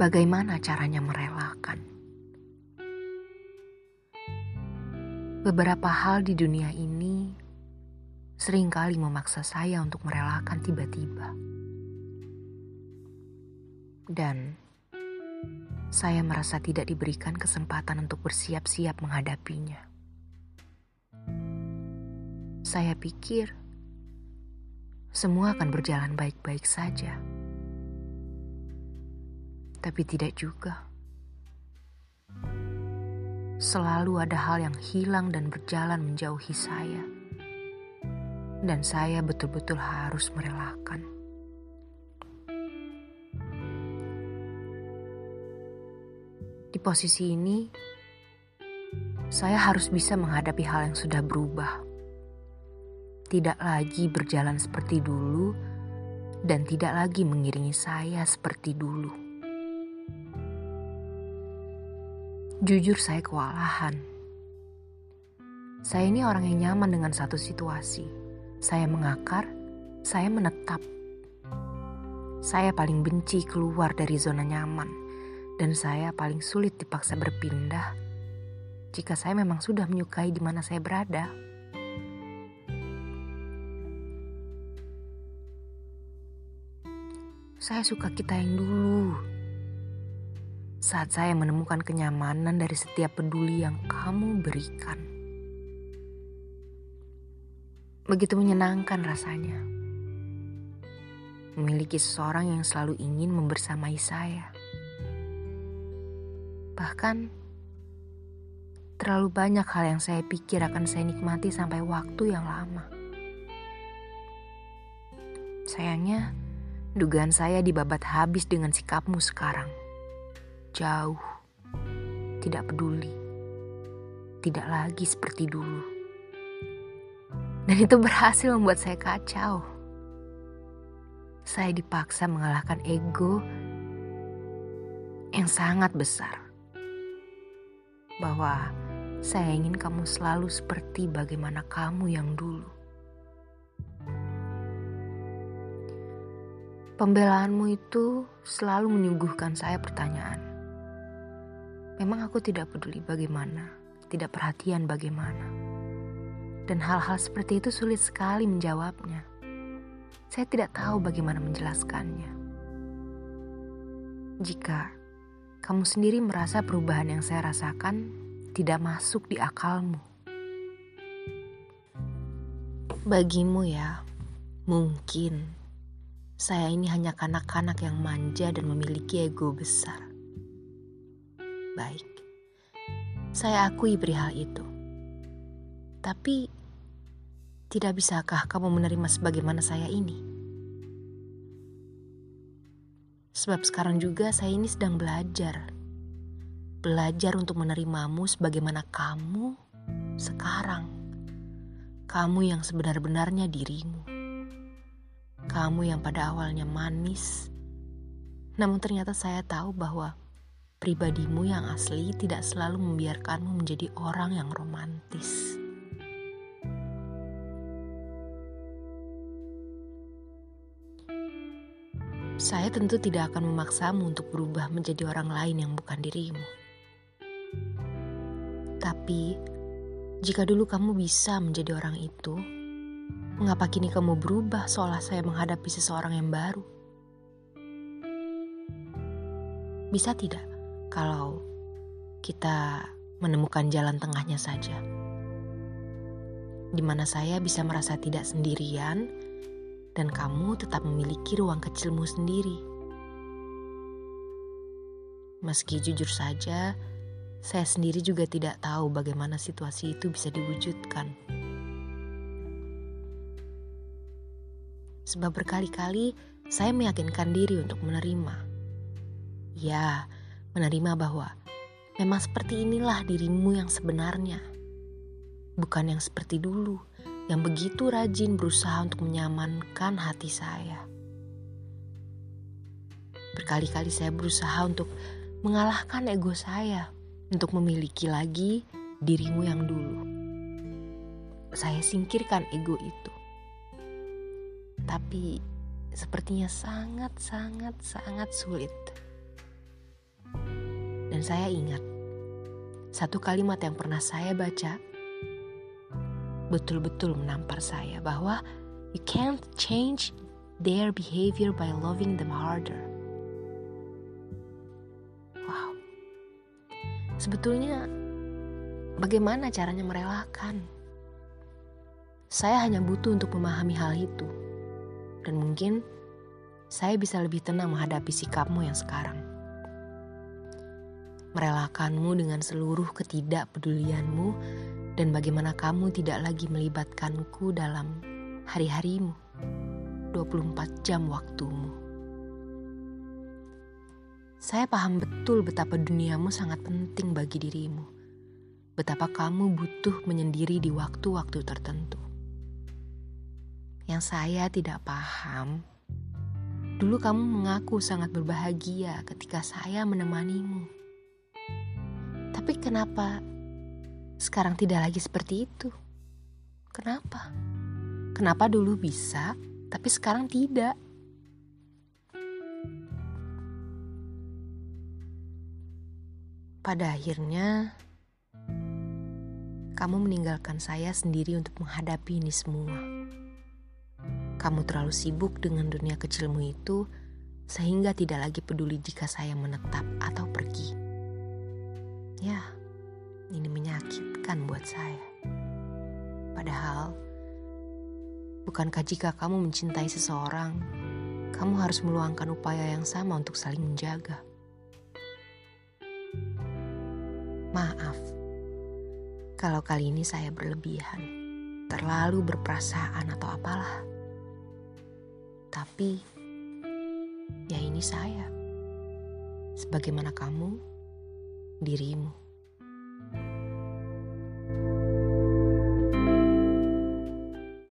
Bagaimana caranya merelakan? Beberapa hal di dunia ini sering kali memaksa saya untuk merelakan tiba-tiba. Dan saya merasa tidak diberikan kesempatan untuk bersiap-siap menghadapinya. Saya pikir semua akan berjalan baik-baik saja, tapi tidak juga. Selalu ada hal yang hilang dan berjalan menjauhi saya, dan saya betul-betul harus merelakan. Di posisi ini, saya harus bisa menghadapi hal yang sudah berubah tidak lagi berjalan seperti dulu dan tidak lagi mengiringi saya seperti dulu. Jujur saya kewalahan. Saya ini orang yang nyaman dengan satu situasi. Saya mengakar, saya menetap. Saya paling benci keluar dari zona nyaman dan saya paling sulit dipaksa berpindah jika saya memang sudah menyukai di mana saya berada. Saya suka kita yang dulu. Saat saya menemukan kenyamanan dari setiap peduli yang kamu berikan. Begitu menyenangkan rasanya. Memiliki seseorang yang selalu ingin membersamai saya. Bahkan terlalu banyak hal yang saya pikir akan saya nikmati sampai waktu yang lama. Sayangnya, Dugaan saya dibabat habis dengan sikapmu sekarang. Jauh, tidak peduli, tidak lagi seperti dulu. Dan itu berhasil membuat saya kacau. Saya dipaksa mengalahkan ego yang sangat besar. Bahwa saya ingin kamu selalu seperti bagaimana kamu yang dulu. Pembelaanmu itu selalu menyuguhkan saya pertanyaan. Memang aku tidak peduli bagaimana, tidak perhatian bagaimana. Dan hal-hal seperti itu sulit sekali menjawabnya. Saya tidak tahu bagaimana menjelaskannya. Jika kamu sendiri merasa perubahan yang saya rasakan tidak masuk di akalmu. Bagimu ya, mungkin saya ini hanya kanak-kanak yang manja dan memiliki ego besar. Saya akui perihal itu. Tapi, tidak bisakah kamu menerima sebagaimana saya ini? Sebab sekarang juga saya ini sedang belajar. Belajar untuk menerimamu sebagaimana kamu sekarang. Kamu yang sebenar-benarnya dirimu. Kamu yang pada awalnya manis, namun ternyata saya tahu bahwa pribadimu yang asli tidak selalu membiarkanmu menjadi orang yang romantis. Saya tentu tidak akan memaksamu untuk berubah menjadi orang lain yang bukan dirimu. Tapi, jika dulu kamu bisa menjadi orang itu, Mengapa kini kamu berubah seolah saya menghadapi seseorang yang baru? Bisa tidak kalau kita menemukan jalan tengahnya saja? Di mana saya bisa merasa tidak sendirian dan kamu tetap memiliki ruang kecilmu sendiri. Meski jujur saja, saya sendiri juga tidak tahu bagaimana situasi itu bisa diwujudkan. sebab berkali-kali saya meyakinkan diri untuk menerima. Ya, menerima bahwa memang seperti inilah dirimu yang sebenarnya. Bukan yang seperti dulu, yang begitu rajin berusaha untuk menyamankan hati saya. Berkali-kali saya berusaha untuk mengalahkan ego saya untuk memiliki lagi dirimu yang dulu. Saya singkirkan ego itu tapi sepertinya sangat, sangat, sangat sulit. Dan saya ingat satu kalimat yang pernah saya baca betul-betul menampar saya bahwa you can't change their behavior by loving them harder. Wow. Sebetulnya bagaimana caranya merelakan? Saya hanya butuh untuk memahami hal itu. Dan mungkin saya bisa lebih tenang menghadapi sikapmu yang sekarang. Merelakanmu dengan seluruh ketidakpedulianmu dan bagaimana kamu tidak lagi melibatkanku dalam hari-harimu. 24 jam waktumu. Saya paham betul betapa duniamu sangat penting bagi dirimu. Betapa kamu butuh menyendiri di waktu-waktu tertentu. Yang saya tidak paham, dulu kamu mengaku sangat berbahagia ketika saya menemanimu. Tapi kenapa sekarang tidak lagi seperti itu? Kenapa? Kenapa dulu bisa, tapi sekarang tidak. Pada akhirnya, kamu meninggalkan saya sendiri untuk menghadapi ini semua. Kamu terlalu sibuk dengan dunia kecilmu itu, sehingga tidak lagi peduli jika saya menetap atau pergi. Ya, ini menyakitkan buat saya. Padahal, Bukankah jika kamu mencintai seseorang, kamu harus meluangkan upaya yang sama untuk saling menjaga? Maaf, kalau kali ini saya berlebihan, terlalu berperasaan atau apalah. Tapi, ya ini saya. Sebagaimana kamu, dirimu.